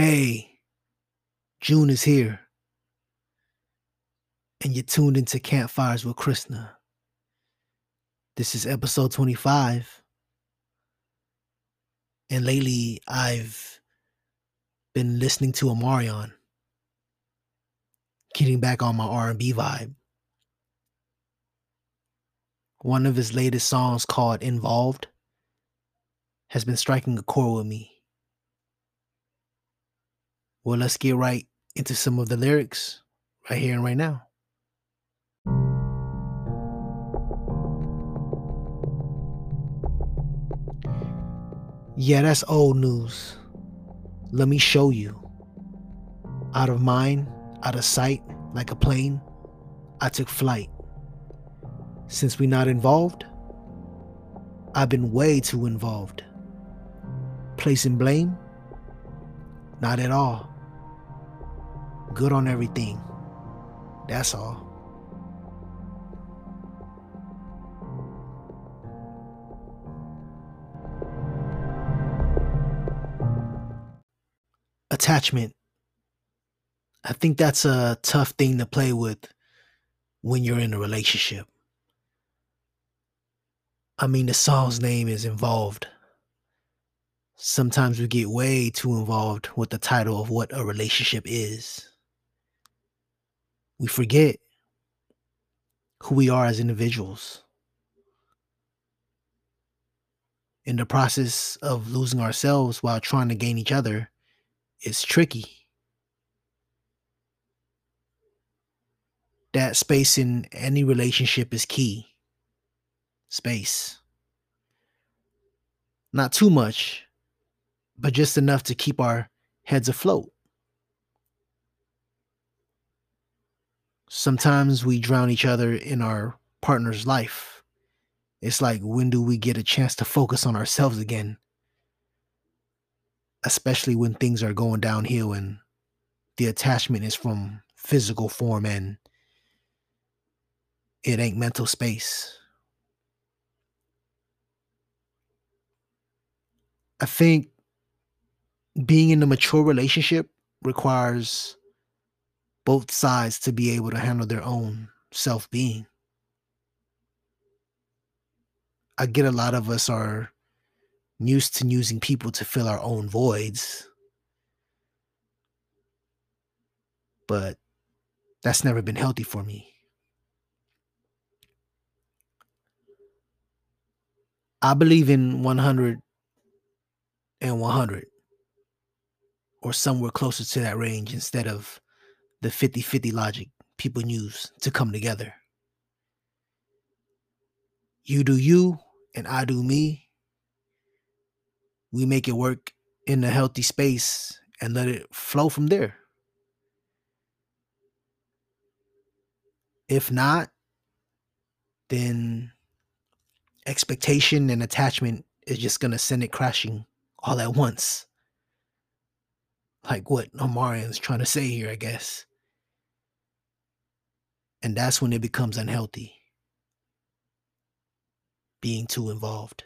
Hey, June is here. And you're tuned into Campfires with Krishna. This is episode 25. And lately I've been listening to Omarion. Getting back on my R&B vibe. One of his latest songs called Involved has been striking a chord with me. Well, let's get right into some of the lyrics right here and right now. Yeah, that's old news. Let me show you. Out of mind, out of sight, like a plane, I took flight. Since we not involved, I've been way too involved. Placing blame? Not at all good on everything. That's all. Attachment. I think that's a tough thing to play with when you're in a relationship. I mean, the song's name is involved. Sometimes we get way too involved with the title of what a relationship is we forget who we are as individuals. In the process of losing ourselves while trying to gain each other it's tricky. That space in any relationship is key. Space. Not too much, but just enough to keep our heads afloat. sometimes we drown each other in our partner's life. It's like, when do we get a chance to focus on ourselves again? Especially when things are going downhill and the attachment is from physical form and it ain't mental space. I think being in a mature relationship requires both sides to be able to handle their own self being. I get a lot of us are used to using people to fill our own voids. But that's never been healthy for me. I believe in 100 and 100 or somewhere closer to that range instead of the 50 50 logic people use to come together. You do you, and I do me. We make it work in a healthy space and let it flow from there. If not, then expectation and attachment is just going to send it crashing all at once. Like what Omarion's trying to say here, I guess. And that's when it becomes unhealthy. Being too involved.